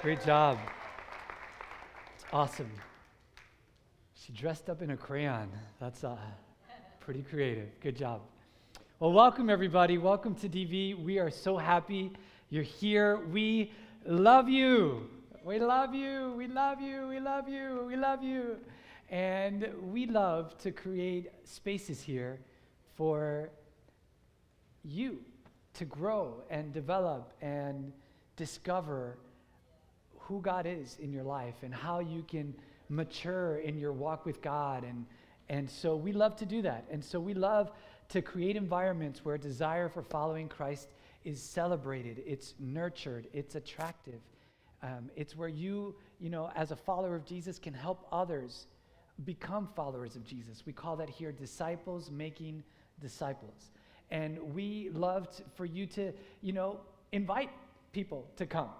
Great job. It's awesome. She dressed up in a crayon. That's uh, pretty creative. Good job. Well, welcome everybody. Welcome to DV. We are so happy you're here. We love you. We love you. We love you. We love you. We love you. And we love to create spaces here for you to grow and develop and discover who God is in your life and how you can mature in your walk with God. And, and so we love to do that. And so we love to create environments where desire for following Christ is celebrated, it's nurtured, it's attractive. Um, it's where you, you know, as a follower of Jesus, can help others become followers of Jesus. We call that here disciples making disciples. And we loved for you to, you know, invite people to come.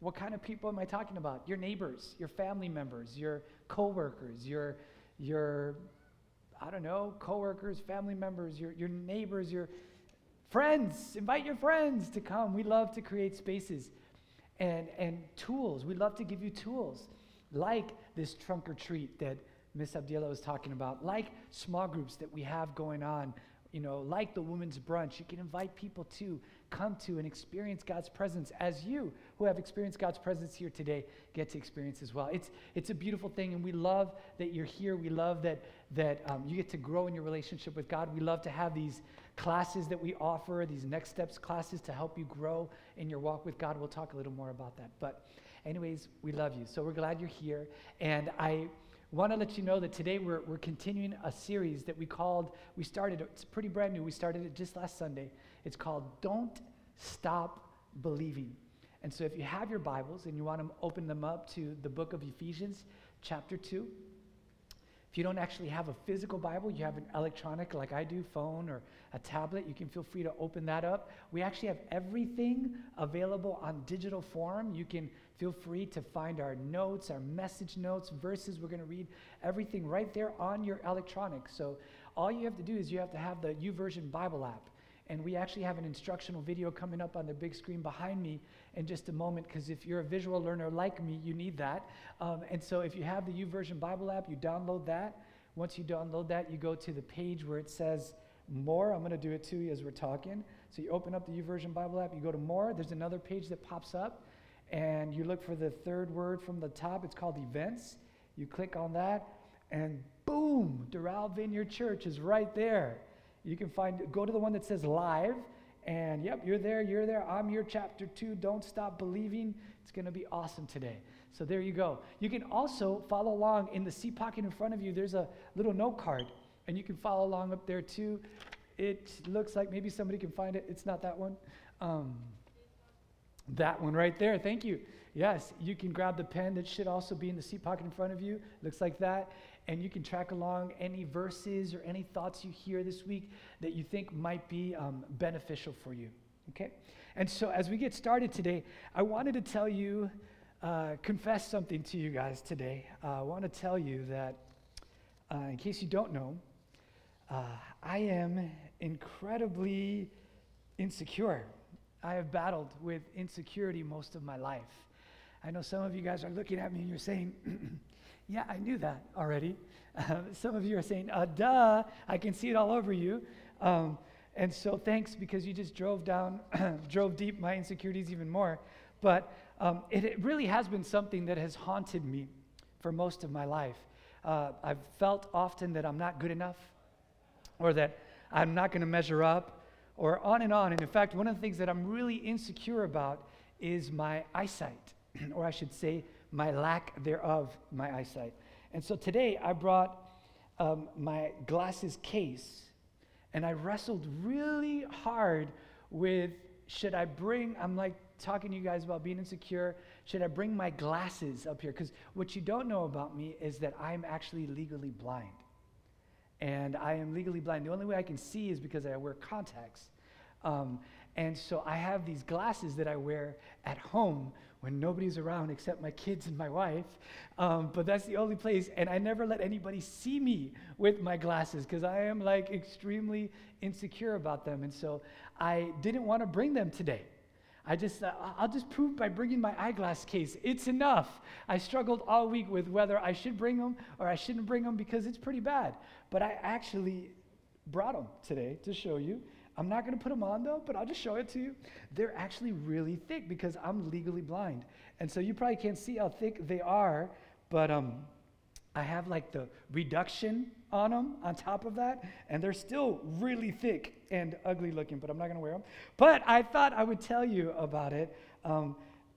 What kind of people am I talking about? Your neighbors, your family members, your coworkers, your your I don't know, coworkers, family members, your your neighbors, your friends. Invite your friends to come. We love to create spaces and and tools. We love to give you tools like this trunk or treat that Miss Abdiela was talking about, like small groups that we have going on you know, like the women's brunch, you can invite people to come to and experience God's presence as you who have experienced God's presence here today get to experience as well. It's, it's a beautiful thing, and we love that you're here. We love that, that um, you get to grow in your relationship with God. We love to have these classes that we offer, these next steps classes to help you grow in your walk with God. We'll talk a little more about that. But, anyways, we love you. So we're glad you're here. And I want to let you know that today we're, we're continuing a series that we called, we started, it's pretty brand new. We started it just last Sunday. It's called Don't Stop Believing. And so if you have your Bibles and you want to open them up to the book of Ephesians, chapter 2, if you don't actually have a physical Bible, you have an electronic like I do, phone or a tablet, you can feel free to open that up. We actually have everything available on digital form. You can feel free to find our notes, our message notes, verses we're going to read, everything right there on your electronic. So all you have to do is you have to have the YouVersion Bible app. And we actually have an instructional video coming up on the big screen behind me in just a moment because if you're a visual learner like me, you need that. Um, and so if you have the YouVersion Bible app, you download that. Once you download that, you go to the page where it says more. I'm going to do it to you as we're talking. So you open up the YouVersion Bible app, you go to more. There's another page that pops up, and you look for the third word from the top. It's called events. You click on that, and boom, Doral Vineyard Church is right there. You can find, go to the one that says live, and yep, you're there, you're there. I'm your chapter two. Don't stop believing. It's going to be awesome today. So there you go. You can also follow along in the seat pocket in front of you. There's a little note card, and you can follow along up there too. It looks like maybe somebody can find it. It's not that one. Um, that one right there. Thank you. Yes, you can grab the pen that should also be in the seat pocket in front of you. Looks like that and you can track along any verses or any thoughts you hear this week that you think might be um, beneficial for you. Okay? And so, as we get started today, I wanted to tell you, uh, confess something to you guys today. Uh, I want to tell you that, uh, in case you don't know, uh, I am incredibly insecure. I have battled with insecurity most of my life. I know some of you guys are looking at me and you're saying, Yeah, I knew that already. Uh, some of you are saying, uh, duh, I can see it all over you. Um, and so thanks because you just drove down, drove deep my insecurities even more. But um, it, it, really has been something that has haunted me for most of my life. Uh, I've felt often that I'm not good enough or that I'm not going to measure up or on and on. And in fact, one of the things that I'm really insecure about is my eyesight, or I should say, my lack thereof, my eyesight. And so today I brought um, my glasses case and I wrestled really hard with should I bring, I'm like talking to you guys about being insecure, should I bring my glasses up here? Because what you don't know about me is that I'm actually legally blind. And I am legally blind. The only way I can see is because I wear contacts. Um, and so I have these glasses that I wear at home when nobody's around except my kids and my wife. Um, but that's the only place. And I never let anybody see me with my glasses because I am like extremely insecure about them. And so I didn't want to bring them today. I just, uh, I'll just prove by bringing my eyeglass case. It's enough. I struggled all week with whether I should bring them or I shouldn't bring them because it's pretty bad. But I actually brought them today to show you. I'm not going to put them on though, but I'll just show it to you. They're actually really thick because I'm legally blind. And so you probably can't see how thick they are, but um, I have like the reduction on them on top of that, and they're still really thick and ugly looking, but I'm not to wear them. But I thought I would tell you about it um,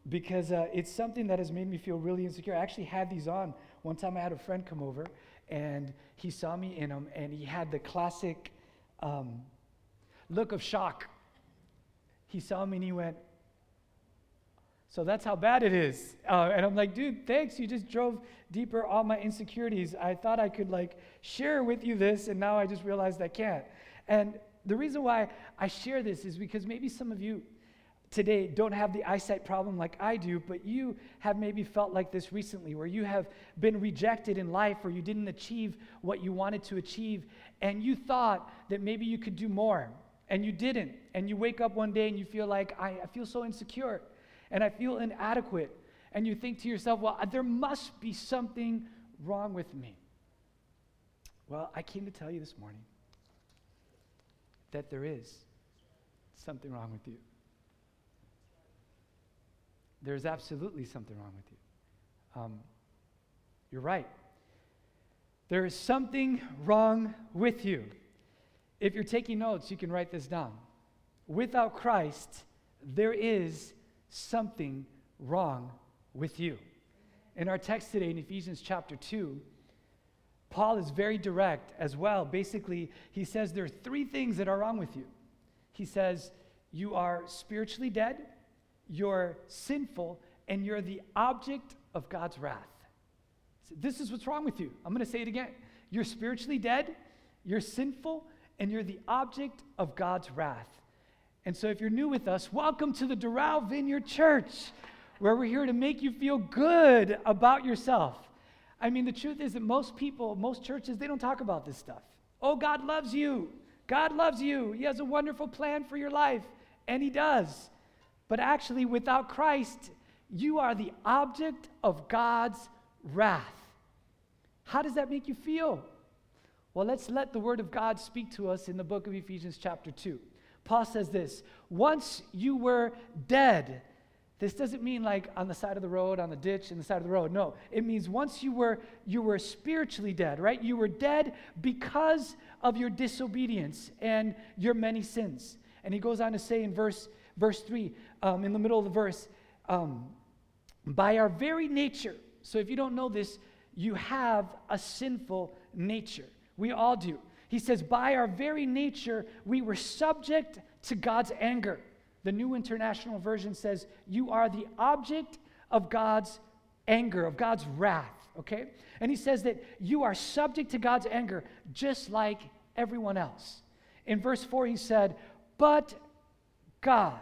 because uh, it's something that has made me feel really insecure. I actually had these on. One time I had a friend come over, and he saw me in them, and he had the classic um, look of shock. He saw me and he went, so that's how bad it is. Uh, and I'm like, dude, thanks. You just drove deeper all my insecurities. I thought I could like share with you this, and now I just realized I can't. And the reason why I share this is because maybe some of you today don't have the eyesight problem like I do, but you have maybe felt like this recently, where you have been rejected in life or you didn't achieve what you wanted to achieve, and you thought that maybe you could do more, and you didn't. And you wake up one day and you feel like, I, I feel so insecure and I feel inadequate. And you think to yourself, well, there must be something wrong with me. Well, I came to tell you this morning that there is something wrong with you. There's absolutely something wrong with you. Um, you're right. There is something wrong with you. If you're taking notes, you can write this down. Without Christ, there is something wrong with you. In our text today in Ephesians chapter 2, Paul is very direct as well. Basically, he says there are three things that are wrong with you. He says, You are spiritually dead, you're sinful, and you're the object of God's wrath. So this is what's wrong with you. I'm going to say it again. You're spiritually dead, you're sinful, and you're the object of God's wrath. And so, if you're new with us, welcome to the Doral Vineyard Church, where we're here to make you feel good about yourself. I mean, the truth is that most people, most churches, they don't talk about this stuff. Oh, God loves you. God loves you. He has a wonderful plan for your life, and He does. But actually, without Christ, you are the object of God's wrath. How does that make you feel? Well, let's let the Word of God speak to us in the book of Ephesians, chapter 2. Paul says this Once you were dead. This doesn't mean like on the side of the road, on the ditch, in the side of the road. No, it means once you were you were spiritually dead, right? You were dead because of your disobedience and your many sins. And he goes on to say in verse verse three, um, in the middle of the verse, um, by our very nature. So if you don't know this, you have a sinful nature. We all do. He says, By our very nature, we were subject to God's anger. The New International Version says, You are the object of God's anger, of God's wrath, okay? And he says that you are subject to God's anger just like everyone else. In verse 4, he said, But God.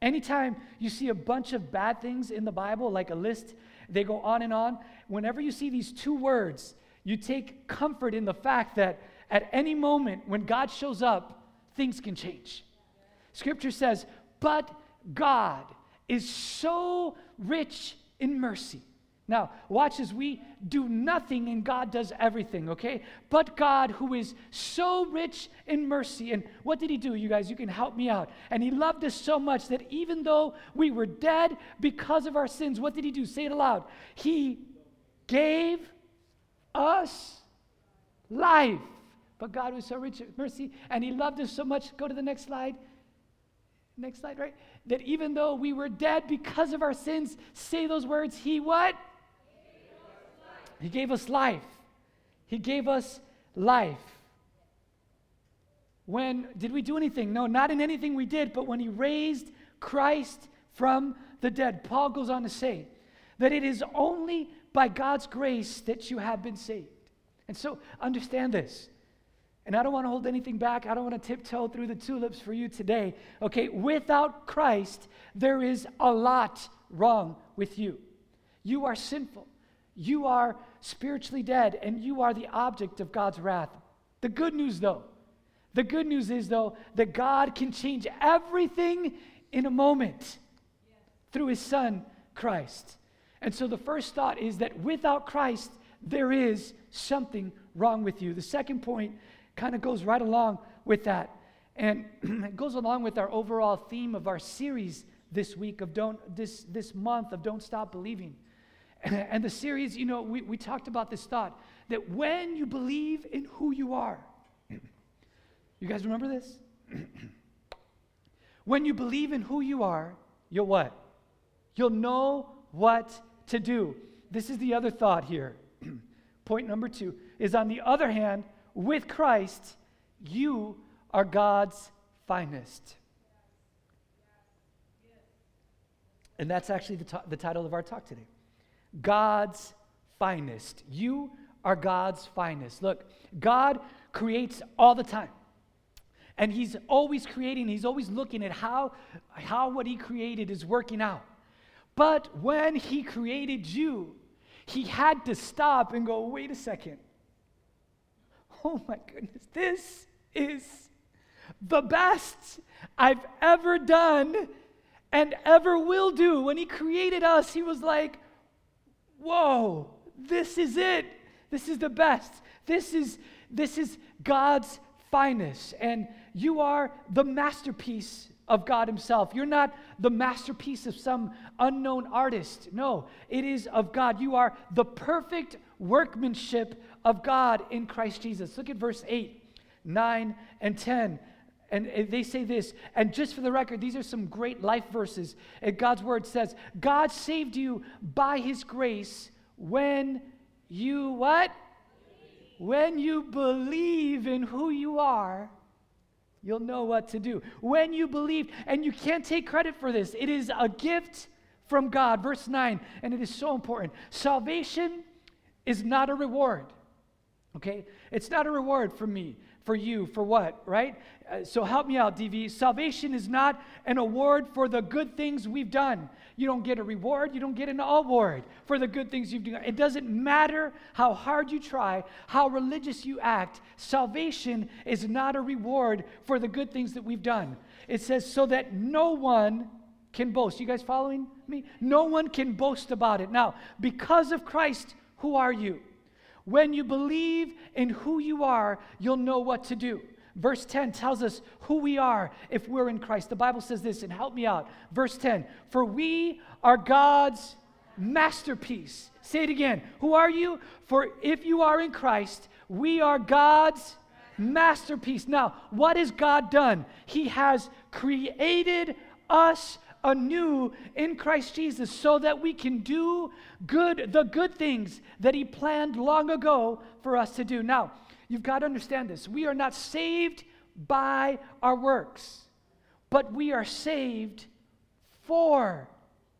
Anytime you see a bunch of bad things in the Bible, like a list, they go on and on. Whenever you see these two words, you take comfort in the fact that at any moment when God shows up, things can change. Scripture says, but God is so rich in mercy. Now, watch as we do nothing and God does everything, okay? But God, who is so rich in mercy, and what did He do, you guys? You can help me out. And He loved us so much that even though we were dead because of our sins, what did He do? Say it aloud. He gave us life. But God was so rich in mercy and He loved us so much. Go to the next slide. Next slide, right? That even though we were dead because of our sins, say those words, He what? He gave us life. He gave us life. When did we do anything? No, not in anything we did, but when He raised Christ from the dead. Paul goes on to say that it is only by God's grace that you have been saved. And so understand this and I don't want to hold anything back. I don't want to tiptoe through the tulips for you today. Okay, without Christ, there is a lot wrong with you. You are sinful. You are spiritually dead, and you are the object of God's wrath. The good news, though, the good news is, though, that God can change everything in a moment through his son, Christ. And so the first thought is that without Christ, there is something wrong with you. The second point kind of goes right along with that. And it goes along with our overall theme of our series this week of don't this this month of don't stop believing. And the series, you know, we, we talked about this thought that when you believe in who you are, you guys remember this? when you believe in who you are, you'll what? You'll know what to do. This is the other thought here. Point number two is on the other hand, with Christ, you are God's finest. And that's actually the, t- the title of our talk today God's finest. You are God's finest. Look, God creates all the time. And he's always creating, he's always looking at how, how what he created is working out. But when he created you, he had to stop and go, wait a second. Oh my goodness, this is the best I've ever done and ever will do. When he created us, he was like, whoa, this is it. This is the best. This is, this is God's finest. And you are the masterpiece of God Himself. You're not the masterpiece of some unknown artist. No, it is of God. You are the perfect workmanship of God in Christ Jesus. Look at verse 8, 9, and 10. And they say this, and just for the record, these are some great life verses. And God's word says, God saved you by his grace when you what? When you believe in who you are, you'll know what to do. When you believe, and you can't take credit for this, it is a gift from God. Verse 9, and it is so important. Salvation is not a reward. Okay? It's not a reward for me for you for what, right? Uh, so help me out, DV. Salvation is not an award for the good things we've done. You don't get a reward, you don't get an award for the good things you've done. It doesn't matter how hard you try, how religious you act. Salvation is not a reward for the good things that we've done. It says, so that no one can boast. You guys following me? No one can boast about it. Now, because of Christ, who are you? When you believe in who you are, you'll know what to do. Verse 10 tells us who we are if we're in Christ. The Bible says this, and help me out. Verse 10 For we are God's masterpiece. Say it again. Who are you? For if you are in Christ, we are God's masterpiece. Now, what has God done? He has created us anew in Christ Jesus so that we can do good the good things that he planned long ago for us to do. Now, you've got to understand this. We are not saved by our works, but we are saved for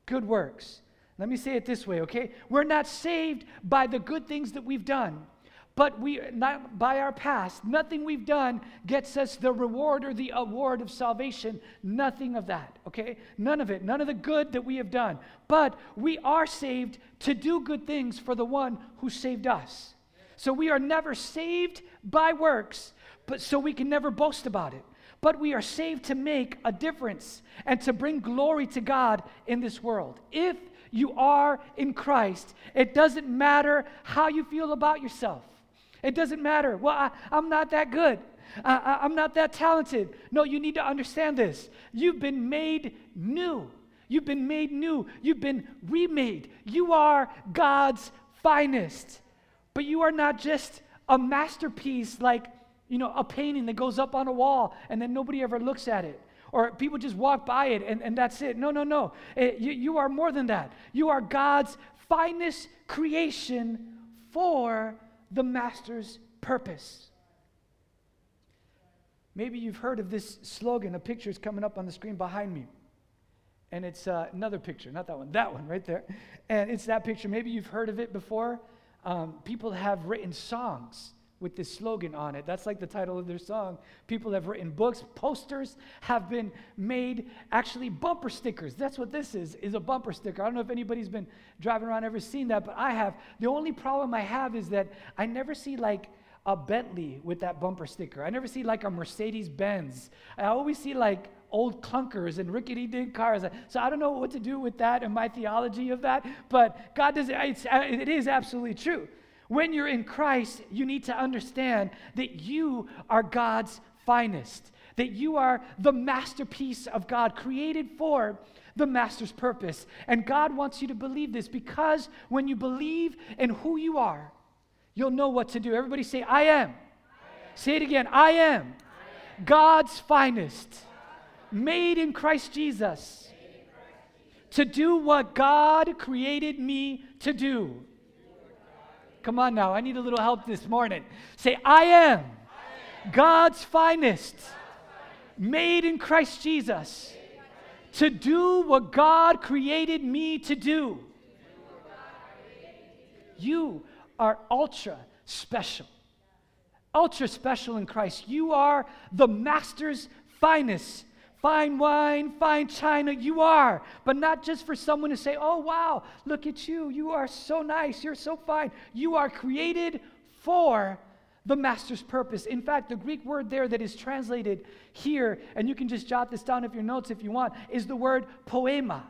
good works. Let me say it this way, okay? We're not saved by the good things that we've done. But we, not by our past, nothing we've done gets us the reward or the award of salvation. Nothing of that, okay? None of it. None of the good that we have done. But we are saved to do good things for the one who saved us. So we are never saved by works, but so we can never boast about it. But we are saved to make a difference and to bring glory to God in this world. If you are in Christ, it doesn't matter how you feel about yourself. It doesn't matter. Well, I, am not that good. I, I'm not that talented. No, you need to understand this. You've been made new. You've been made new. You've been remade. You are God's finest. But you are not just a masterpiece like, you know, a painting that goes up on a wall and then nobody ever looks at it. Or people just walk by it and, and that's it. No, no, no. It, you, you are more than that. You are God's finest creation for the master's purpose. Maybe you've heard of this slogan. A picture is coming up on the screen behind me. And it's uh, another picture, not that one, that one right there. And it's that picture. Maybe you've heard of it before. Um, people have written songs with this slogan on it. That's like the title of their song. People have written books, posters have been made, actually bumper stickers. That's what this is, is a bumper sticker. I don't know if anybody's been driving around ever seen that, but I have. The only problem I have is that I never see like a Bentley with that bumper sticker. I never see like a Mercedes Benz. I always see like old clunkers and rickety dink cars. So I don't know what to do with that and my theology of that, but God does, it's, it is absolutely true. When you're in Christ, you need to understand that you are God's finest, that you are the masterpiece of God, created for the master's purpose. And God wants you to believe this because when you believe in who you are, you'll know what to do. Everybody say, I am. I am. Say it again I am, I am. God's finest, made in Christ Jesus, to do what God created me to do. Come on now, I need a little help this morning. Say, I am, I am. God's finest, God's finest, made in Christ Jesus, to do what God created me to do. You are ultra special. Ultra special in Christ. You are the master's finest fine wine, fine china. You are, but not just for someone to say, oh, wow, look at you. You are so nice. You're so fine. You are created for the master's purpose. In fact, the Greek word there that is translated here, and you can just jot this down if your notes if you want, is the word poema.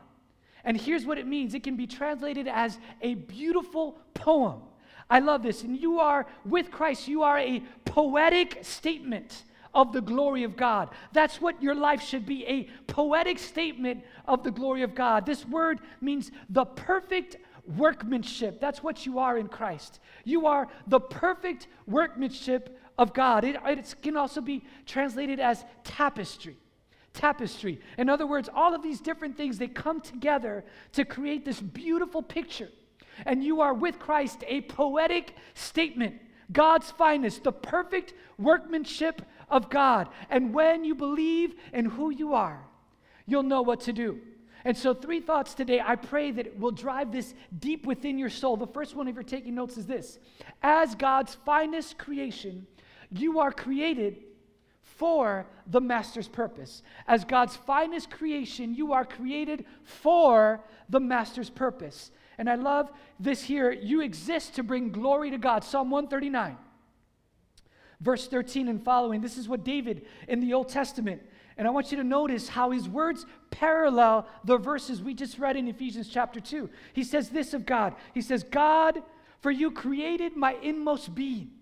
And here's what it means it can be translated as a beautiful poem. I love this. And you are, with Christ, you are a poetic statement of the glory of God. That's what your life should be a poetic statement of the glory of God. This word means the perfect workmanship. That's what you are in Christ. You are the perfect workmanship of God. It, it can also be translated as tapestry. Tapestry. In other words, all of these different things, they come together to create this beautiful picture. And you are with Christ a poetic statement God's finest, the perfect workmanship of God. And when you believe in who you are, you'll know what to do. And so, three thoughts today. I pray that will drive this deep within your soul. The first one, if you're taking notes, is this As God's finest creation, you are created for the Master's purpose. As God's finest creation, you are created for the Master's purpose. And I love this here. You exist to bring glory to God. Psalm 139, verse 13 and following. This is what David in the Old Testament. And I want you to notice how his words parallel the verses we just read in Ephesians chapter 2. He says this of God He says, God, for you created my inmost being.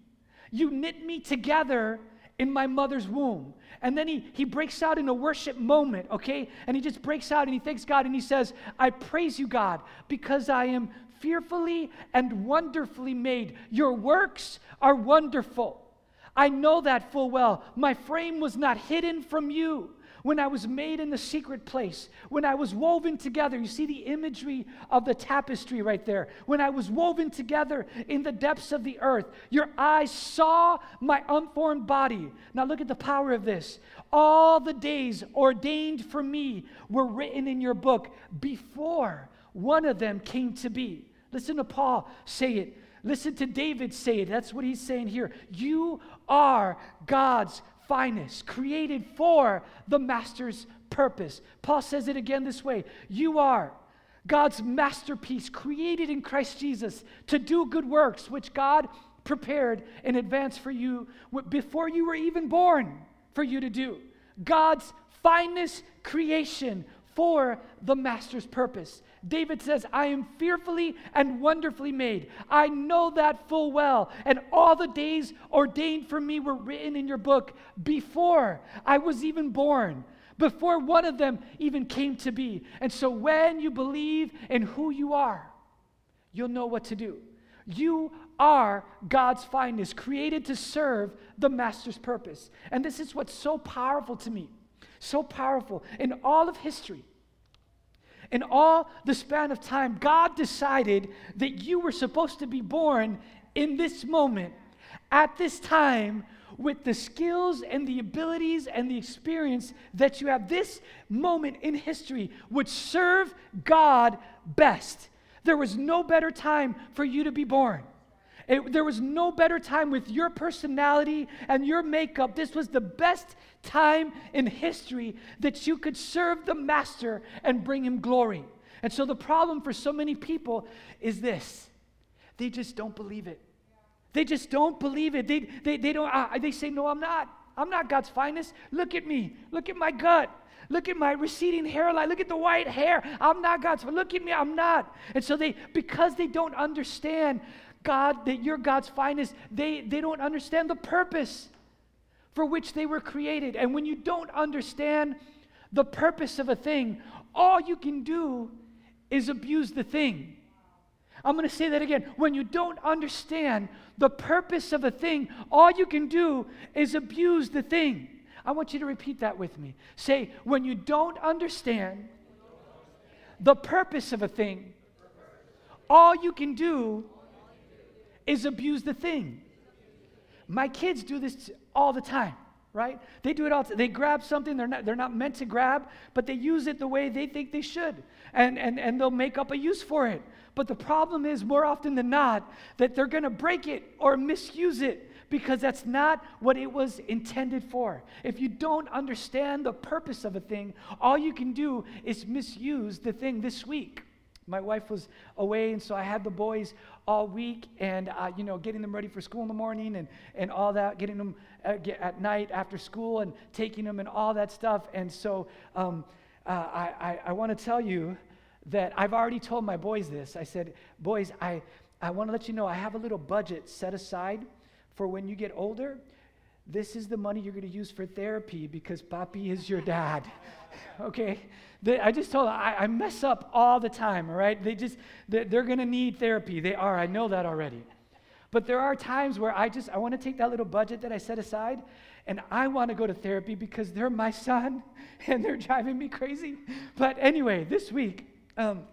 You knit me together in my mother's womb. And then he, he breaks out in a worship moment, okay? And he just breaks out and he thanks God and he says, I praise you, God, because I am fearfully and wonderfully made. Your works are wonderful. I know that full well. My frame was not hidden from you when I was made in the secret place, when I was woven together. You see the imagery of the tapestry right there. When I was woven together in the depths of the earth, your eyes saw my unformed body. Now look at the power of this. All the days ordained for me were written in your book before one of them came to be. Listen to Paul say it. Listen to David say it. That's what he's saying here. You are God's finest, created for the master's purpose. Paul says it again this way You are God's masterpiece, created in Christ Jesus to do good works, which God prepared in advance for you before you were even born for you to do. God's finest creation for the master's purpose. David says, I am fearfully and wonderfully made. I know that full well. And all the days ordained for me were written in your book before I was even born, before one of them even came to be. And so when you believe in who you are, you'll know what to do. You are God's finest, created to serve the master's purpose. And this is what's so powerful to me. So powerful. In all of history, in all the span of time, God decided that you were supposed to be born in this moment, at this time, with the skills and the abilities and the experience that you have. This moment in history would serve God best. There was no better time for you to be born. It, there was no better time with your personality and your makeup. This was the best time in history that you could serve the master and bring him glory. And so the problem for so many people is this they just don't believe it. They just don't believe it. They, they, they, don't, uh, they say, No, I'm not. I'm not God's finest. Look at me. Look at my gut. Look at my receding hairline. Look at the white hair. I'm not God's. Look at me. I'm not. And so they, because they don't understand God, that you're God's finest, they, they don't understand the purpose for which they were created. And when you don't understand the purpose of a thing, all you can do is abuse the thing. I'm going to say that again. When you don't understand the purpose of a thing, all you can do is abuse the thing. I want you to repeat that with me. Say, when you don't understand the purpose of a thing, all you can do is abuse the thing. My kids do this all the time, right? They do it all. They grab something they're not, they're not meant to grab, but they use it the way they think they should. And, and, and they'll make up a use for it. But the problem is, more often than not, that they're going to break it or misuse it because that's not what it was intended for. If you don't understand the purpose of a thing, all you can do is misuse the thing this week. My wife was away, and so I had the boys all week, and uh, you know, getting them ready for school in the morning, and and all that, getting them at, uh, at night after school, and taking them, and all that stuff. And so, um, uh, I I, I want to tell you that I've already told my boys this. I said, boys, I I want to let you know I have a little budget set aside for when you get older. This is the money you're going to use for therapy because Papi is your dad. okay? They, I just told them, I, I, mess up all the time, all right? They just, they're, they're going to need therapy. They are, I know that already. But there are times where I just, I want to take that little budget that I set aside and I want to go to therapy because they're my son and they're driving me crazy. But anyway, this week, um,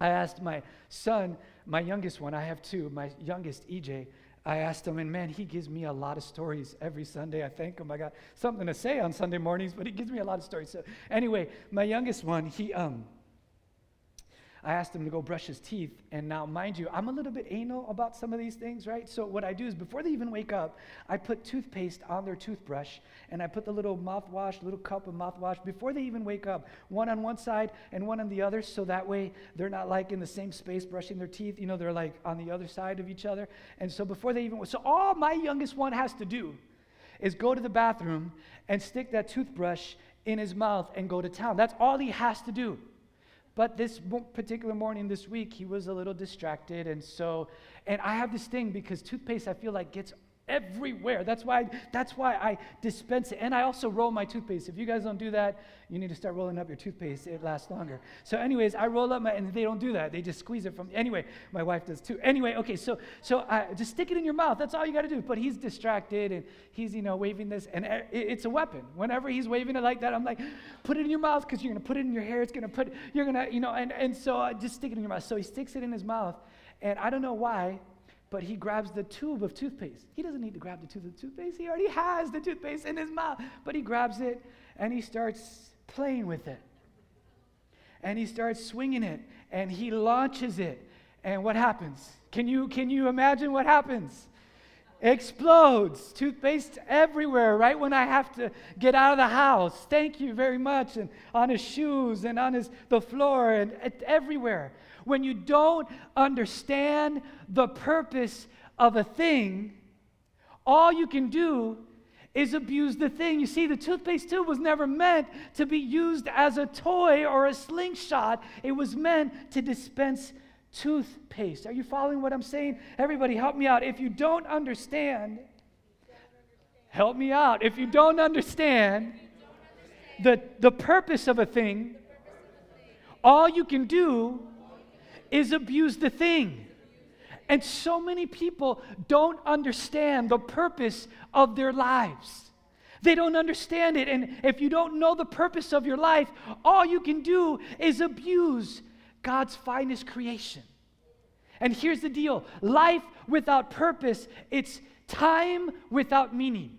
I asked my son, my youngest one, I have two, my youngest, EJ, I asked him, and man, he gives me a lot of stories every Sunday. I thank him. I got something to say on Sunday mornings, but he gives me a lot of stories. So anyway, my youngest one, he um, I asked him to go brush his teeth. And now, mind you, I'm a little bit anal about some of these things, right? So, what I do is before they even wake up, I put toothpaste on their toothbrush and I put the little mouthwash, little cup of mouthwash before they even wake up, one on one side and one on the other. So that way they're not like in the same space brushing their teeth. You know, they're like on the other side of each other. And so, before they even, so all my youngest one has to do is go to the bathroom and stick that toothbrush in his mouth and go to town. That's all he has to do. But this particular morning this week, he was a little distracted. And so, and I have this thing because toothpaste, I feel like, gets everywhere. That's why, that's why I dispense it. And I also roll my toothpaste. If you guys don't do that, you need to start rolling up your toothpaste. It lasts longer. So, anyways, I roll up my, and they don't do that. They just squeeze it from, anyway, my wife does too. Anyway, okay, so, so I, just stick it in your mouth. That's all you got to do. But he's distracted and he's, you know, waving this, and uh, it, it's a weapon. Whenever he's waving it like that, I'm like, put it in your mouth because you're going to put it in your hair. It's going to put, you're going to, you know, and, and so I just stick it in your mouth. So he sticks it in his mouth. And I don't know why, but he grabs the tube of toothpaste. He doesn't need to grab the tube of toothpaste. He already has the toothpaste in his mouth. But he grabs it and he starts playing with it. And he starts swinging it and he launches it. And what happens? Can you, can you imagine what happens? Explodes. Toothpaste everywhere, right when I have to get out of the house. Thank you very much. And on his shoes and on his, the floor and everywhere when you don't understand the purpose of a thing, all you can do is abuse the thing. You see, the toothpaste tube was never meant to be used as a toy or a slingshot, it was meant to dispense toothpaste. Are you following what I'm saying? Everybody, help me out. If you don't understand, help me out. If you don't understand the, the purpose of a thing, all you can do is abuse the thing. And so many people don't understand the purpose of their lives. They don't understand it. And if you don't know the purpose of your life, all you can do is abuse God's finest creation. And here's the deal life without purpose, it's time without meaning.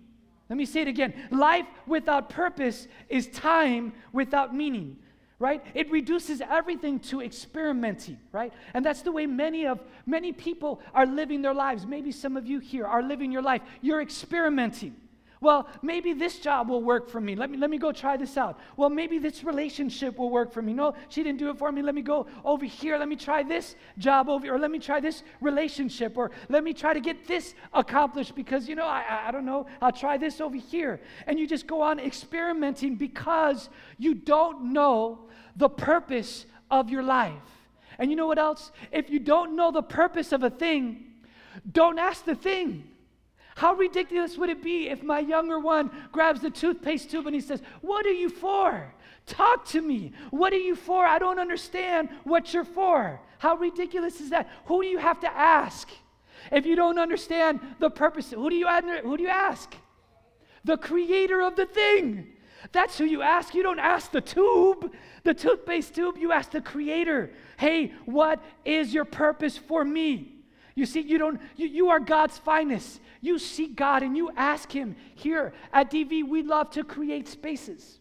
Let me say it again life without purpose is time without meaning right? It reduces everything to experimenting right? And that's the way many of many people are living their lives. Maybe some of you here are living your life. You're experimenting Well, maybe this job will work for me. Let me, let me go try this out. Well, maybe this relationship will work for me. No, she didn't do it for me. Let me go over here. Let me try this job over here. Or let me try this relationship. Or let me try to get this accomplished because, you know, I, I don't know. I'll try this over here. And you just go on experimenting because you don't know the purpose of your life. And you know what else? If you don't know the purpose of a thing, don't ask the thing. How ridiculous would it be if my younger one grabs the toothpaste tube and he says, What are you for? Talk to me. What are you for? I don't understand what you're for. How ridiculous is that? Who do you have to ask? If you don't understand the purpose, who do you, who do you ask? The creator of the thing. That's who you ask. You don't ask the tube, the toothpaste tube. You ask the creator, hey, what is your purpose for me? You see, you don't, you, you are God's finest. You seek God and you ask Him. Here at DV, we love to create spaces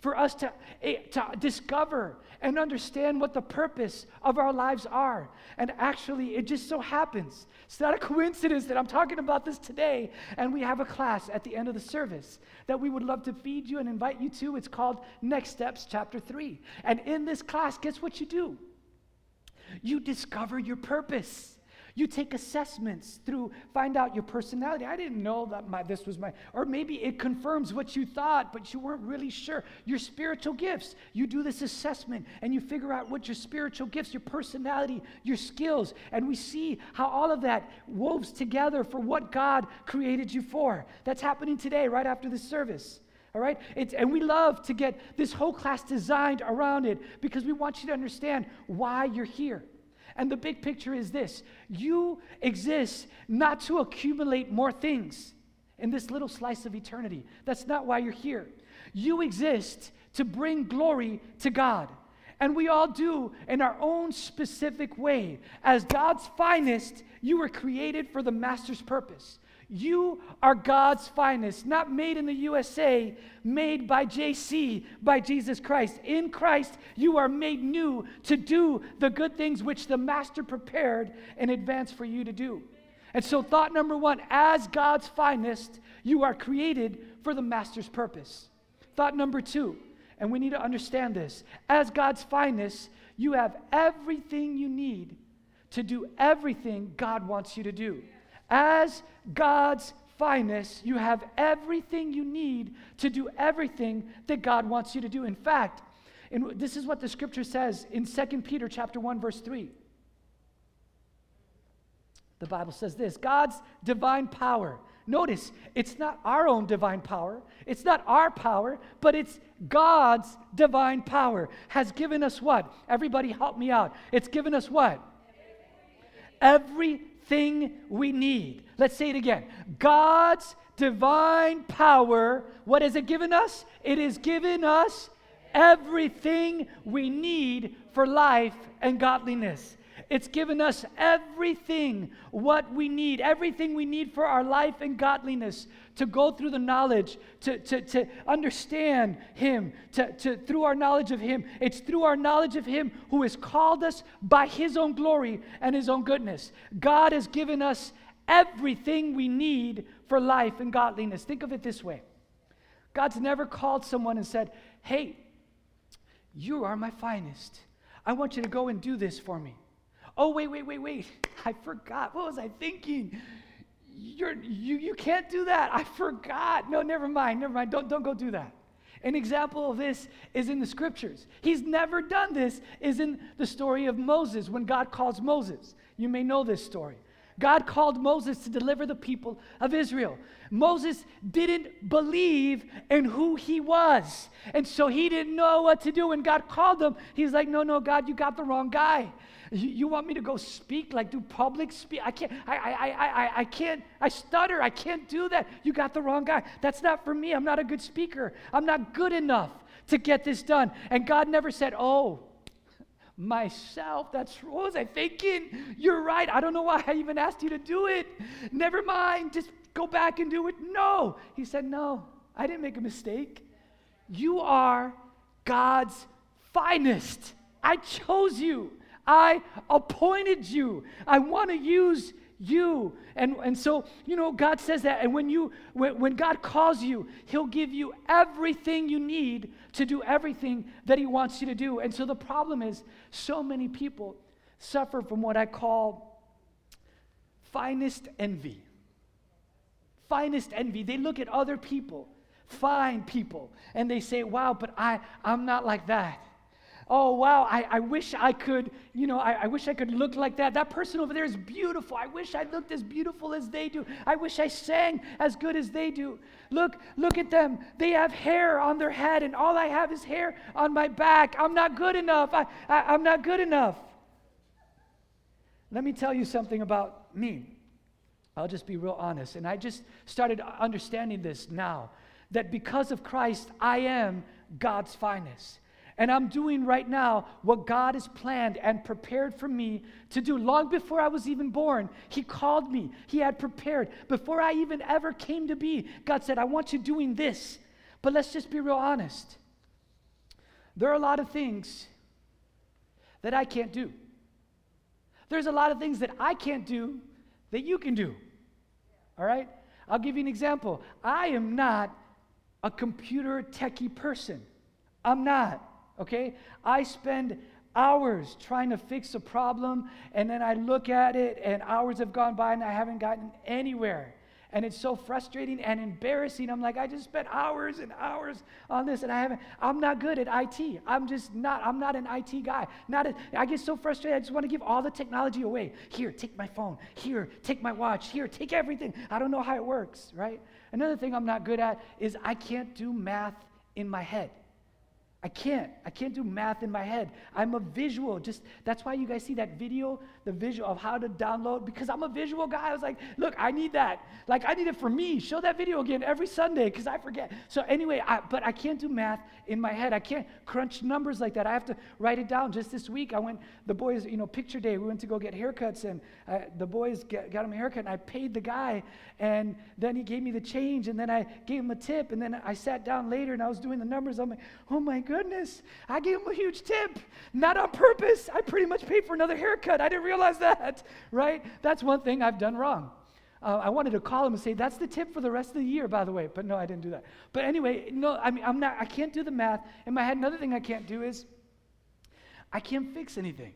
for us to, eh, to discover and understand what the purpose of our lives are. And actually, it just so happens, it's not a coincidence that I'm talking about this today, and we have a class at the end of the service that we would love to feed you and invite you to. It's called Next Steps, Chapter 3. And in this class, guess what you do? You discover your purpose. You take assessments through, find out your personality. I didn't know that my, this was my, or maybe it confirms what you thought, but you weren't really sure. Your spiritual gifts. You do this assessment and you figure out what your spiritual gifts, your personality, your skills, and we see how all of that woves together for what God created you for. That's happening today, right after the service. All right? It's, and we love to get this whole class designed around it because we want you to understand why you're here. And the big picture is this you exist not to accumulate more things in this little slice of eternity. That's not why you're here. You exist to bring glory to God. And we all do in our own specific way. As God's finest, you were created for the Master's purpose. You are God's finest, not made in the USA, made by JC, by Jesus Christ. In Christ, you are made new to do the good things which the Master prepared in advance for you to do. And so, thought number one as God's finest, you are created for the Master's purpose. Thought number two, and we need to understand this as God's finest, you have everything you need to do everything God wants you to do. As God's finest, you have everything you need to do everything that God wants you to do. In fact, this is what the scripture says in 2 Peter chapter 1 verse 3. The Bible says this, God's divine power. Notice, it's not our own divine power. It's not our power, but it's God's divine power has given us what? Everybody help me out. It's given us what? Every everything we need. Let's say it again. God's divine power, what has it given us? It has given us everything we need for life and godliness. It's given us everything what we need, everything we need for our life and godliness to go through the knowledge, to, to, to understand Him, to, to, through our knowledge of Him. It's through our knowledge of Him who has called us by His own glory and His own goodness. God has given us everything we need for life and godliness. Think of it this way God's never called someone and said, Hey, you are my finest. I want you to go and do this for me. Oh, wait, wait, wait, wait. I forgot. What was I thinking? You're, you, you can't do that. I forgot. No, never mind. Never mind. Don't, don't go do that. An example of this is in the scriptures. He's never done this, is in the story of Moses when God calls Moses. You may know this story. God called Moses to deliver the people of Israel. Moses didn't believe in who he was. And so he didn't know what to do. When God called him, he's like, No, no, God, you got the wrong guy. You, you want me to go speak, like do public speak? I can't, I, I, I, I, I can't, I stutter. I can't do that. You got the wrong guy. That's not for me. I'm not a good speaker. I'm not good enough to get this done. And God never said, Oh, myself. That's what was I thinking? You're right. I don't know why I even asked you to do it. Never mind. Just go back and do it. No. He said, No, I didn't make a mistake. You are God's finest. I chose you. I appointed you. I want to use you. And, and so, you know, God says that. And when, you, when, when God calls you, He'll give you everything you need to do everything that He wants you to do. And so the problem is, so many people suffer from what I call finest envy. Finest envy. They look at other people, fine people, and they say, wow, but I, I'm not like that oh, wow, I, I wish I could, you know, I, I wish I could look like that. That person over there is beautiful. I wish I looked as beautiful as they do. I wish I sang as good as they do. Look, look at them. They have hair on their head, and all I have is hair on my back. I'm not good enough. I, I, I'm not good enough. Let me tell you something about me. I'll just be real honest. And I just started understanding this now that because of Christ, I am God's finest. And I'm doing right now what God has planned and prepared for me to do. Long before I was even born, He called me. He had prepared. Before I even ever came to be, God said, I want you doing this. But let's just be real honest. There are a lot of things that I can't do. There's a lot of things that I can't do that you can do. All right? I'll give you an example. I am not a computer techie person. I'm not okay? I spend hours trying to fix a problem, and then I look at it, and hours have gone by, and I haven't gotten anywhere. And it's so frustrating and embarrassing. I'm like, I just spent hours and hours on this, and I haven't. I'm not good at IT. I'm just not. I'm not an IT guy. Not. A, I get so frustrated. I just want to give all the technology away. Here, take my phone. Here, take my watch. Here, take everything. I don't know how it works. Right. Another thing I'm not good at is I can't do math in my head. I can't. I can't do math in my head. I'm a visual. Just that's why you guys see that video, the visual of how to download, because I'm a visual guy. I was like, look, I need that. Like, I need it for me. Show that video again every Sunday because I forget. So, anyway, I, but I can't do math in my head. I can't crunch numbers like that. I have to write it down. Just this week, I went, the boys, you know, picture day, we went to go get haircuts, and uh, the boys get, got him a haircut, and I paid the guy, and then he gave me the change, and then I gave him a tip, and then I sat down later and I was doing the numbers. I'm like, oh my goodness, I gave him a huge tip, not on purpose. I pretty much paid for another haircut. I didn't realize that, right? That's one thing I've done wrong. Uh, I wanted to call him and say, that's the tip for the rest of the year, by the way. But no, I didn't do that. But anyway, no, I mean, I'm not, I can't do the math. In my head, another thing I can't do is I can't fix anything.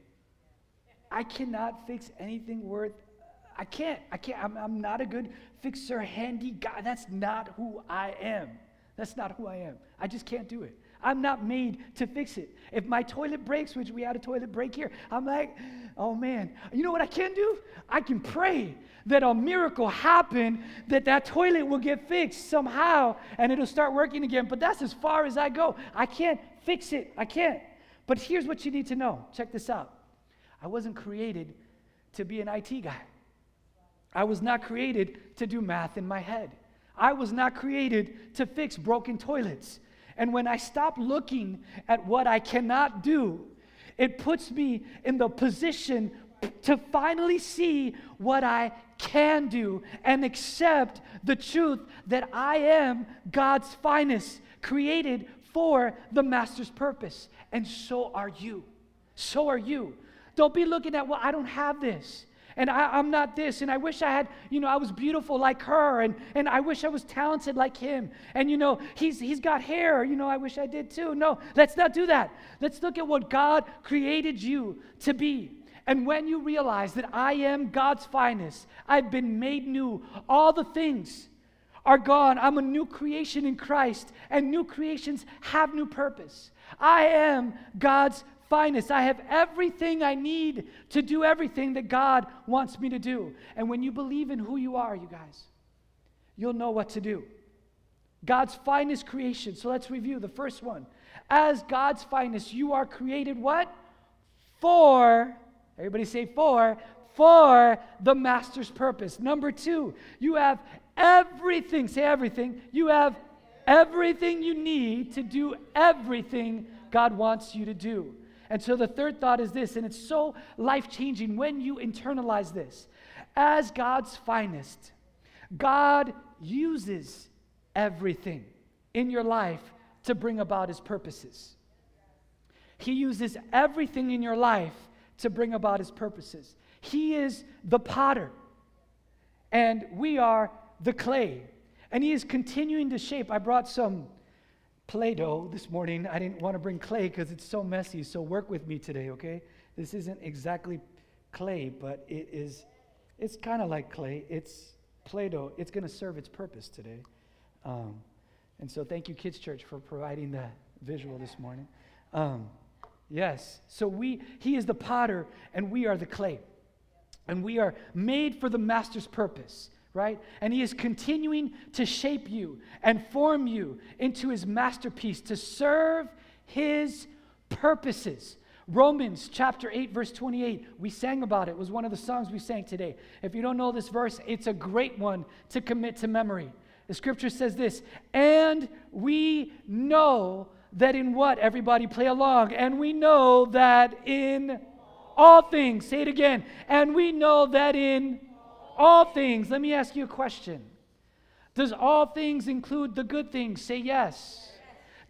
I cannot fix anything worth, I can't, I can't, I'm, I'm not a good fixer, handy guy. That's not who I am. That's not who I am. I just can't do it. I'm not made to fix it. If my toilet breaks, which we had a toilet break here, I'm like, oh man. You know what I can do? I can pray that a miracle happen, that that toilet will get fixed somehow and it'll start working again. But that's as far as I go. I can't fix it. I can't. But here's what you need to know. Check this out. I wasn't created to be an IT guy. I was not created to do math in my head. I was not created to fix broken toilets. And when I stop looking at what I cannot do, it puts me in the position to finally see what I can do and accept the truth that I am God's finest, created for the Master's purpose. And so are you. So are you. Don't be looking at, well, I don't have this and I, am not this, and I wish I had, you know, I was beautiful like her, and, and I wish I was talented like him. And, you know, he's, he's got hair, you know, I wish I did too. No, let's not do that. Let's look at what God created you to be. And when you realize that I am God's finest, I've been made new, all the things are gone. I'm a new creation in Christ, and new creations have new purpose. I am God's finest. I have everything I need to do everything that God wants me to do. And when you believe in who you are, you guys, you'll know what to do. God's finest creation. So let's review the first one. As God's finest, you are created what? For, everybody say for, for the master's purpose. Number two, you have everything, say everything, you have everything you need to do everything God wants you to do. And so the third thought is this, and it's so life changing when you internalize this. As God's finest, God uses everything in your life to bring about his purposes. He uses everything in your life to bring about his purposes. He is the potter. and we are the clay. And He is continuing to shape. I brought some Play Doh this morning. I didn't want to bring clay because it's so messy, so work with me today, okay? This isn't exactly clay, but it is, it's kind of like clay. It's Play Doh. It's going to serve its purpose today. Um, and so thank you, Kids Church, for providing the visual this morning. Um, yes. So we, he is the potter, and we are the clay. And we are made for the master's purpose, right? And he is continuing to shape you and form you into his masterpiece to serve his purposes. Romans chapter 8, verse 28, we sang about it. it was one of the songs we sang today. If you don't know this verse, it's a great one to commit to memory. The scripture says this, and we know that in what? Everybody play along. And we know that in all things, say it again. And we know that in all things, let me ask you a question. Does all things include the good things? Say yes.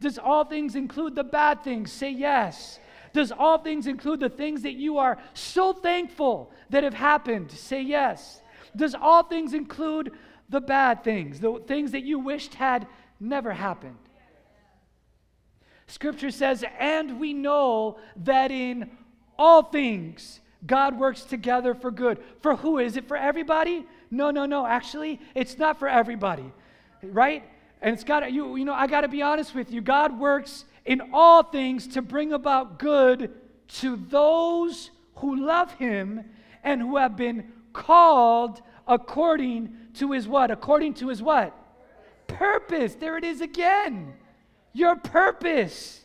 Does all things include the bad things? Say yes. Does all things include the things that you are so thankful that have happened? Say yes. Does all things include the bad things, the things that you wished had never happened? Scripture says, and we know that in all things God works together for good. For who? Is it for everybody? No, no, no. Actually, it's not for everybody, right? And it's got you, you know, I got to be honest with you. God works in all things to bring about good to those who love Him and who have been called according to His what? According to His what? Purpose. There it is again. Your purpose.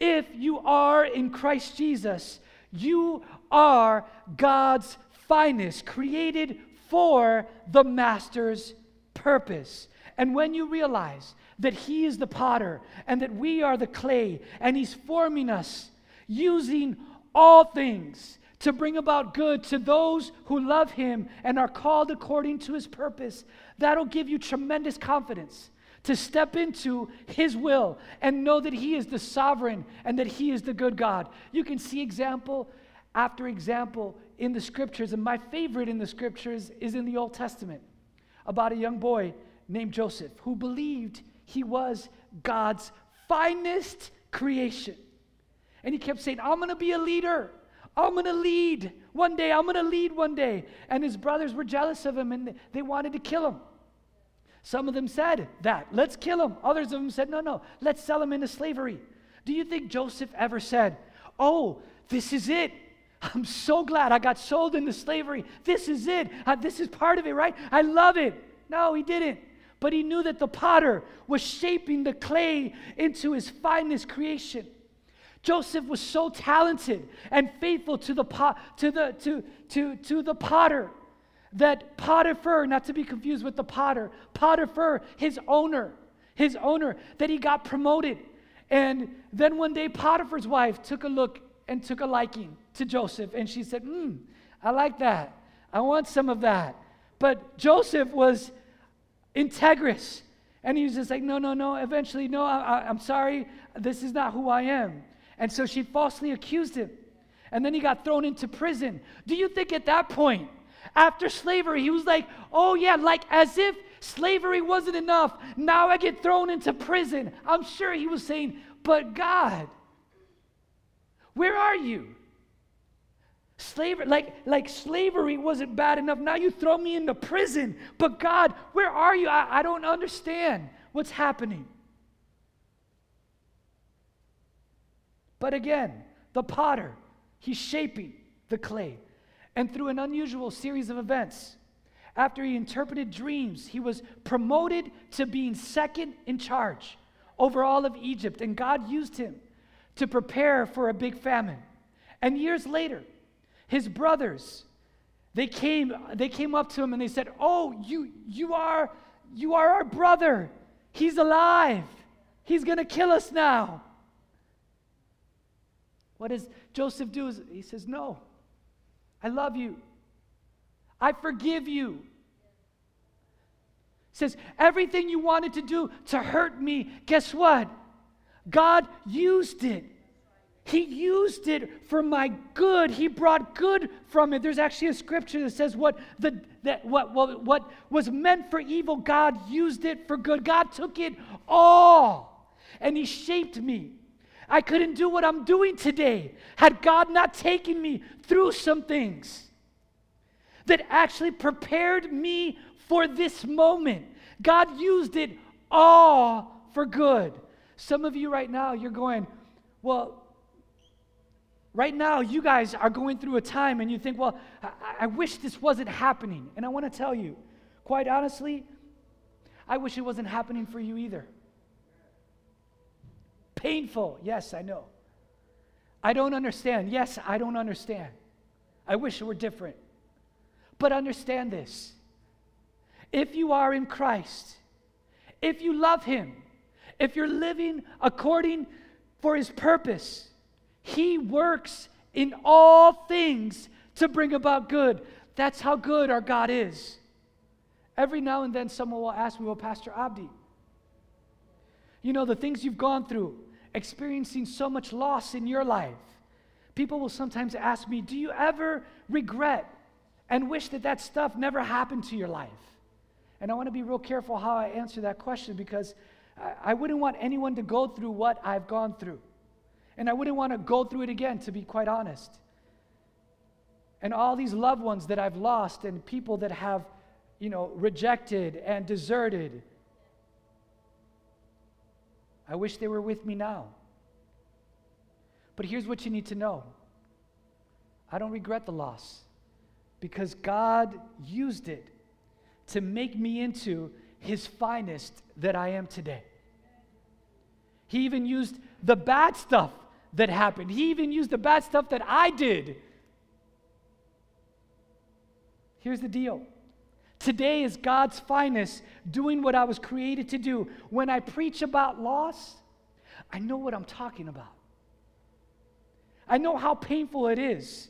If you are in Christ Jesus, you are God's finest, created for the master's purpose. And when you realize that He is the potter and that we are the clay, and He's forming us using all things to bring about good to those who love Him and are called according to His purpose, that'll give you tremendous confidence to step into His will and know that He is the sovereign and that He is the good God. You can see example after example in the scriptures, and my favorite in the scriptures is in the Old Testament about a young boy named Joseph who believed he was God's finest creation. And he kept saying, I'm going to be a leader. I'm going to lead one day. I'm going to lead one day. And his brothers were jealous of him and they wanted to kill him. Some of them said that, let's kill him. Others of them said, no, no, let's sell him into slavery. Do you think Joseph ever said, oh, this is it? I'm so glad I got sold into slavery. This is it. Uh, this is part of it, right? I love it. No, he didn't. But he knew that the potter was shaping the clay into his finest creation. Joseph was so talented and faithful to the, pot, to the, to, to, to the potter that Potiphar, not to be confused with the potter, Potiphar, his owner, his owner, that he got promoted. And then one day, Potiphar's wife took a look and took a liking to Joseph, and she said, Hmm, I like that. I want some of that. But Joseph was integrous. And he was just like, No, no, no. Eventually, no, I, I'm sorry. This is not who I am. And so she falsely accused him. And then he got thrown into prison. Do you think at that point, after slavery, he was like, oh, yeah, like as if slavery wasn't enough. Now I get thrown into prison. I'm sure he was saying, but God, where are you? Slavery, like, like slavery wasn't bad enough. Now you throw me into prison. But God, where are you? I, I don't understand what's happening. But again, the potter, he's shaping the clay and through an unusual series of events. After he interpreted dreams, he was promoted to being second in charge over all of Egypt, and God used him to prepare for a big famine. And years later, his brothers, they came, they came up to him and they said, Oh, you, you, are, you are our brother. He's alive. He's going to kill us now. What does Joseph do? He says, No, I love you. I forgive you. Says, everything you wanted to do to hurt me, guess what? God used it. He used it for my good. He brought good from it. There's actually a scripture that says what the that what, what, what was meant for evil, God used it for good. God took it all and He shaped me. I couldn't do what I'm doing today had God not taken me through some things that actually prepared me for this moment. God used it all for good. Some of you right now, you're going, well, right now, you guys are going through a time and you think, well, I, I wish this wasn't happening. And I want to tell you, quite honestly, I wish it wasn't happening for you either. Painful, yes, I know. I don't understand. Yes, I don't understand. I wish it were different. But understand this if you are in Christ, if you love Him, if you're living according for His purpose, He works in all things to bring about good. That's how good our God is. Every now and then, someone will ask me, Well, Pastor Abdi, you know, the things you've gone through, experiencing so much loss in your life. People will sometimes ask me, Do you ever regret and wish that that stuff never happened to your life? And I want to be real careful how I answer that question because I, wouldn't want anyone to go through what I've gone through. And I wouldn't want to go through it again, to be quite honest. And all these loved ones that I've lost and people that have, you know, rejected and deserted. I wish they were with me now. But here's what you need to know I don't regret the loss because God used it to make me into his finest that I am today. He even used the bad stuff that happened, he even used the bad stuff that I did. Here's the deal. Today is God's finest doing what I was created to do. When I preach about loss, I know what I'm talking about. I know how painful it is.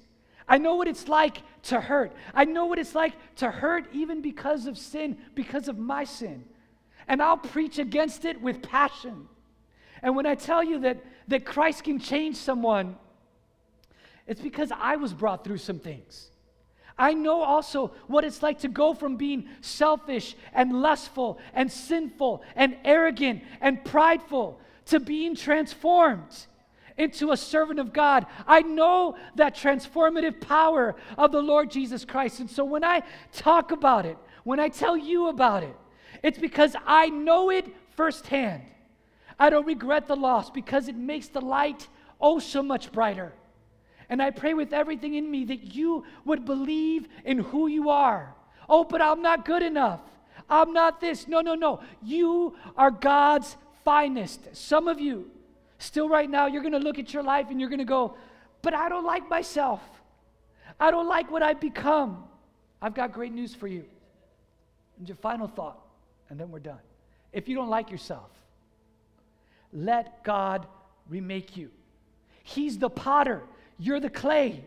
I know what it's like to hurt. I know what it's like to hurt even because of sin, because of my sin. And I'll preach against it with passion. And when I tell you that, that Christ can change someone, it's because I was brought through some things. I know also what it's like to go from being selfish and lustful and sinful and arrogant and prideful to being transformed into a servant of God. I know that transformative power of the Lord Jesus Christ. And so when I talk about it, when I tell you about it, it's because I know it firsthand. I don't regret the loss because it makes the light oh so much brighter. And I pray with everything in me that you would believe in who you are. Oh, but I'm not good enough. I'm not this. No, no, no. You are God's finest. Some of you, Still, right now, you're going to look at your life and you're going to go, but I don't like myself. I don't like what I've become. I've got great news for you. And your final thought, and then we're done. If you don't like yourself, let God remake you. He's the potter, you're the clay.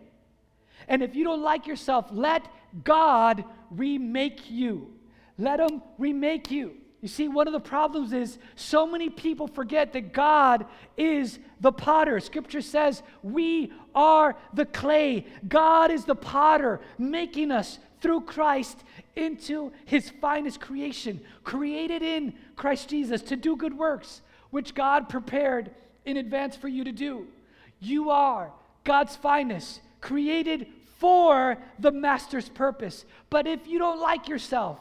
And if you don't like yourself, let God remake you. Let Him remake you. You see, one of the problems is so many people forget that God is the potter. Scripture says we are the clay. God is the potter, making us through Christ into his finest creation, created in Christ Jesus to do good works, which God prepared in advance for you to do. You are God's finest, created for the master's purpose. But if you don't like yourself,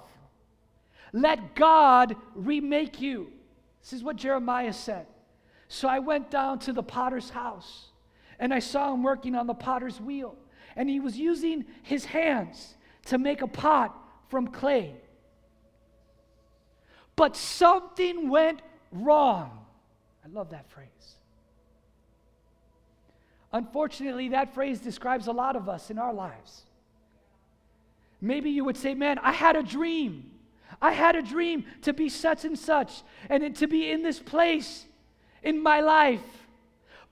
let God remake you. This is what Jeremiah said. So I went down to the potter's house and I saw him working on the potter's wheel. And he was using his hands to make a pot from clay. But something went wrong. I love that phrase. Unfortunately, that phrase describes a lot of us in our lives. Maybe you would say, Man, I had a dream. I had a dream to be such and such and to be in this place in my life.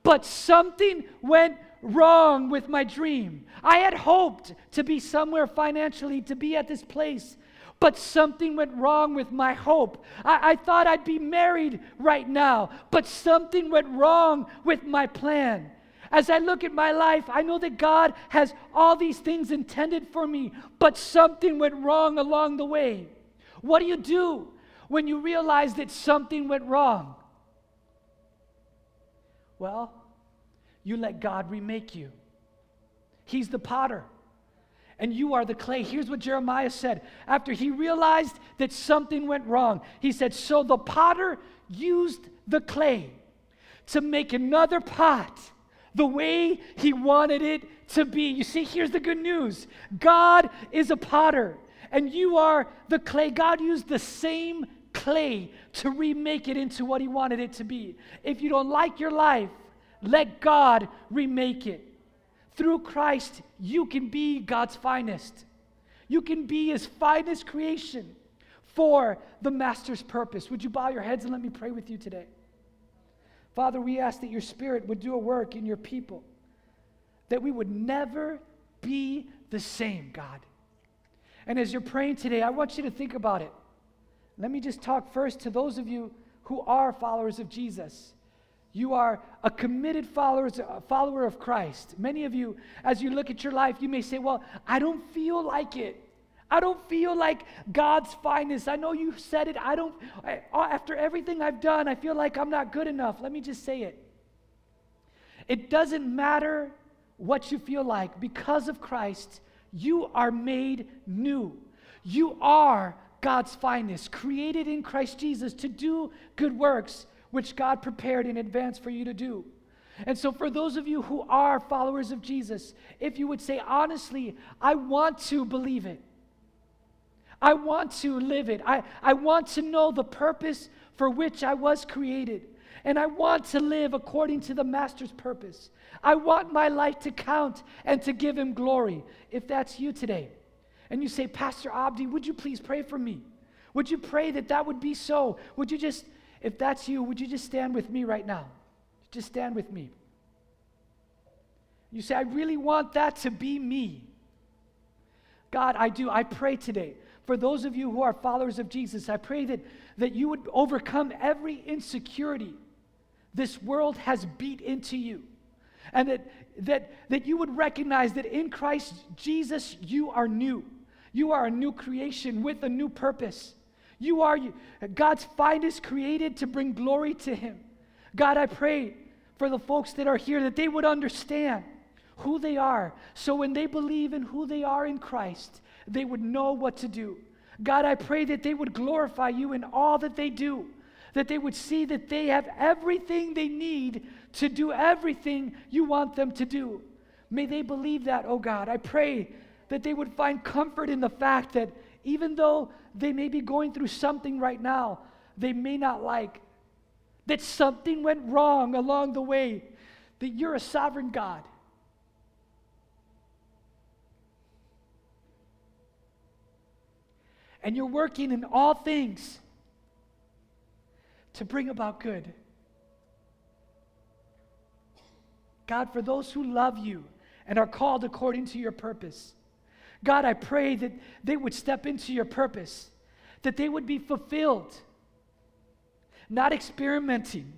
But something went wrong with my dream. I had hoped to be somewhere financially, to be at this place, but something went wrong with my hope. I, I, thought I'd be married right now, but something went wrong with my plan. As I look at my life, I know that God has all these things intended for me, but something went wrong along the way. What do you do when you realize that something went wrong? Well, you let God remake you. He's the potter, and you are the clay. Here's what Jeremiah said after he realized that something went wrong. He said, So the potter used the clay to make another pot the way he wanted it to be. You see, here's the good news God is a potter, and you are the clay. God used the same clay to remake it into what he wanted it to be. If you don't like your life, let God remake it. Through Christ, you can be God's finest. You can be his finest creation for the master's purpose. Would you bow your heads and let me pray with you today? Father, we ask that your spirit would do a work in your people, that we would never be the same, God. And as you're praying today, I want you to think about it. Let me just talk first to those of you who are followers of Jesus. You are a committed follower, a follower of Christ. Many of you, as you look at your life, you may say, Well, I don't feel like it. I don't feel like God's finest. I know you said it. I don't, I, uh, after everything I've done, I feel like I'm not good enough. Let me just say it. It doesn't matter what you feel like. Because of Christ, you are made new. You are God's finest, created in Christ Jesus to do good works, which God prepared in advance for you to do. And so, for those of you who are followers of Jesus, if you would say, honestly, I want to believe it, I want to live it. I, I want to know the purpose for which I was created. And I want to live according to the Master's purpose. I want my life to count and to give Him glory. If that's you today, and you say, Pastor Abdi, would you please pray for me? Would you pray that that would be so? Would you just, if that's you, would you just stand with me right now? Just stand with me. You say, I really want that to be me. God, I do. I pray today for those of you who are followers of Jesus, I pray that, that you would overcome every insecurity this world has beat into you. And that, that, that you would recognize that in Christ Jesus, you are new. You are a new creation with a new purpose. You are God's finest created to bring glory to Him. God, I pray for the folks that are here that they would understand who they are. So when they believe in who they are in Christ, they would know what to do. God, I pray that they would glorify you in all that they do, that they would see that they have everything they need to do everything you want them to do. May they believe that, oh God. I pray that they would find comfort in the fact that even though they may be going through something right now they may not like, that something went wrong along the way, that you're a sovereign God and you're working in all things to bring about good. God, for those who love you and are called according to your purpose, God, I pray that they would step into your purpose, that they would be fulfilled, not experimenting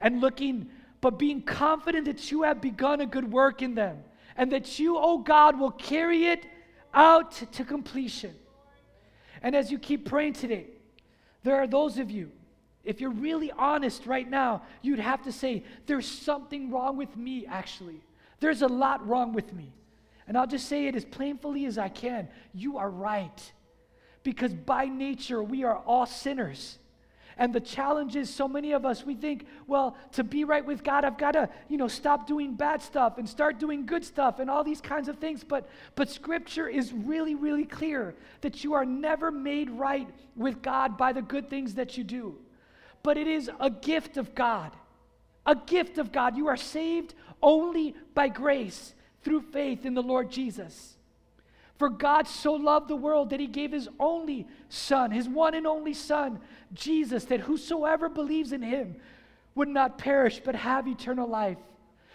and looking, but being confident that you have begun a good work in them and that you, oh God, will carry it out to completion. And as you keep praying today, there are those of you, if you're really honest right now, you'd have to say, There's something wrong with me, actually. There's a lot wrong with me. And I'll just say it as plainly as I can. You are right. Because by nature, we are all sinners. And the challenge is so many of us, we think, well, to be right with God, I've got to, you know, stop doing bad stuff and start doing good stuff and all these kinds of things. But, but Scripture is really, really clear that you are never made right with God by the good things that you do. But it is a gift of God. A gift of God. You are saved only by grace through faith in the Lord Jesus. For God so loved the world that he gave his only Son, his one and only Son, Jesus, that whosoever believes in him would not perish but have eternal life.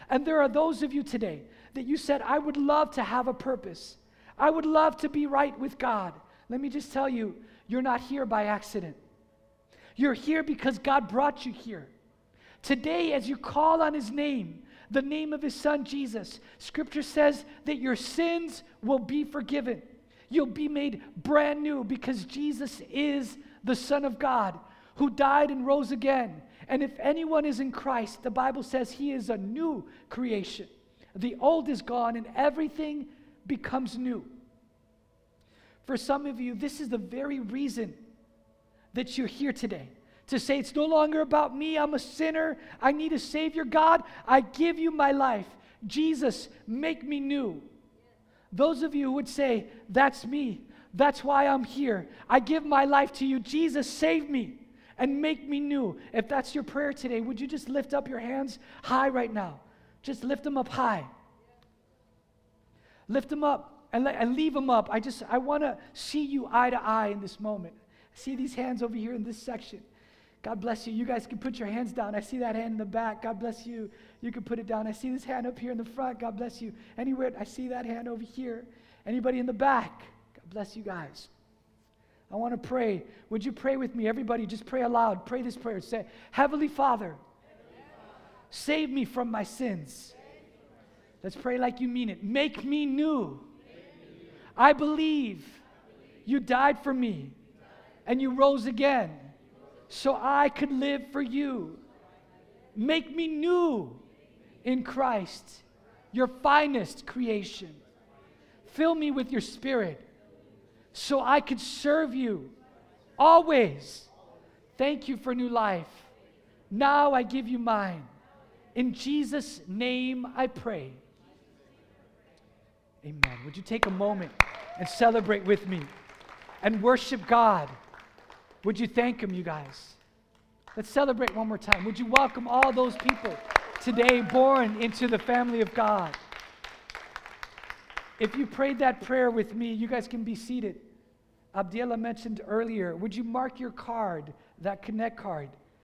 And there are those of you today that you said, I would love to have a purpose. I would love to be right with God. Let me just tell you, you're not here by accident. You're here because God brought you here. Today, as you call on his name, the name of his son Jesus. Scripture says that your sins will be forgiven. You'll be made brand new because Jesus is the Son of God who died and rose again. And if anyone is in Christ, the Bible says he is a new creation. The old is gone and everything becomes new. For some of you, this is the very reason that you're here today. To say it's no longer about me, I'm a sinner, I need a Savior. God, I give you my life. Jesus, make me new. Those of you who would say, That's me, that's why I'm here. I give my life to you. Jesus, save me and make me new. If that's your prayer today, would you just lift up your hands high right now? Just lift them up high. Lift them up and, let, and leave them up. I just, I want to see you eye to eye in this moment. See these hands over here in this section. God bless you. You guys can put your hands down. I see that hand in the back. God bless you. You can put it down. I see this hand up here in the front. God bless you. Anywhere, I see that hand over here. Anybody in the back? God bless you guys. I want to pray. Would you pray with me? Everybody, just pray aloud. Pray this prayer. Say, Heavenly Father, save me from my sins. Let's pray like you mean it. Make me new. I believe you died for me and you rose again so I could live for you. Make me new in Christ, your finest creation. Fill me with your spirit so I could serve you always. Thank you for new life. Now I give you mine. In Jesus' name I pray. Amen. Would you take a moment and celebrate with me and worship God? Would you thank Him, you guys? Let's celebrate one more time. Would you welcome all those people today born into the family of God? If you prayed that prayer with me, you guys can be seated. Abdiela mentioned earlier, would you mark your card, that Connect card?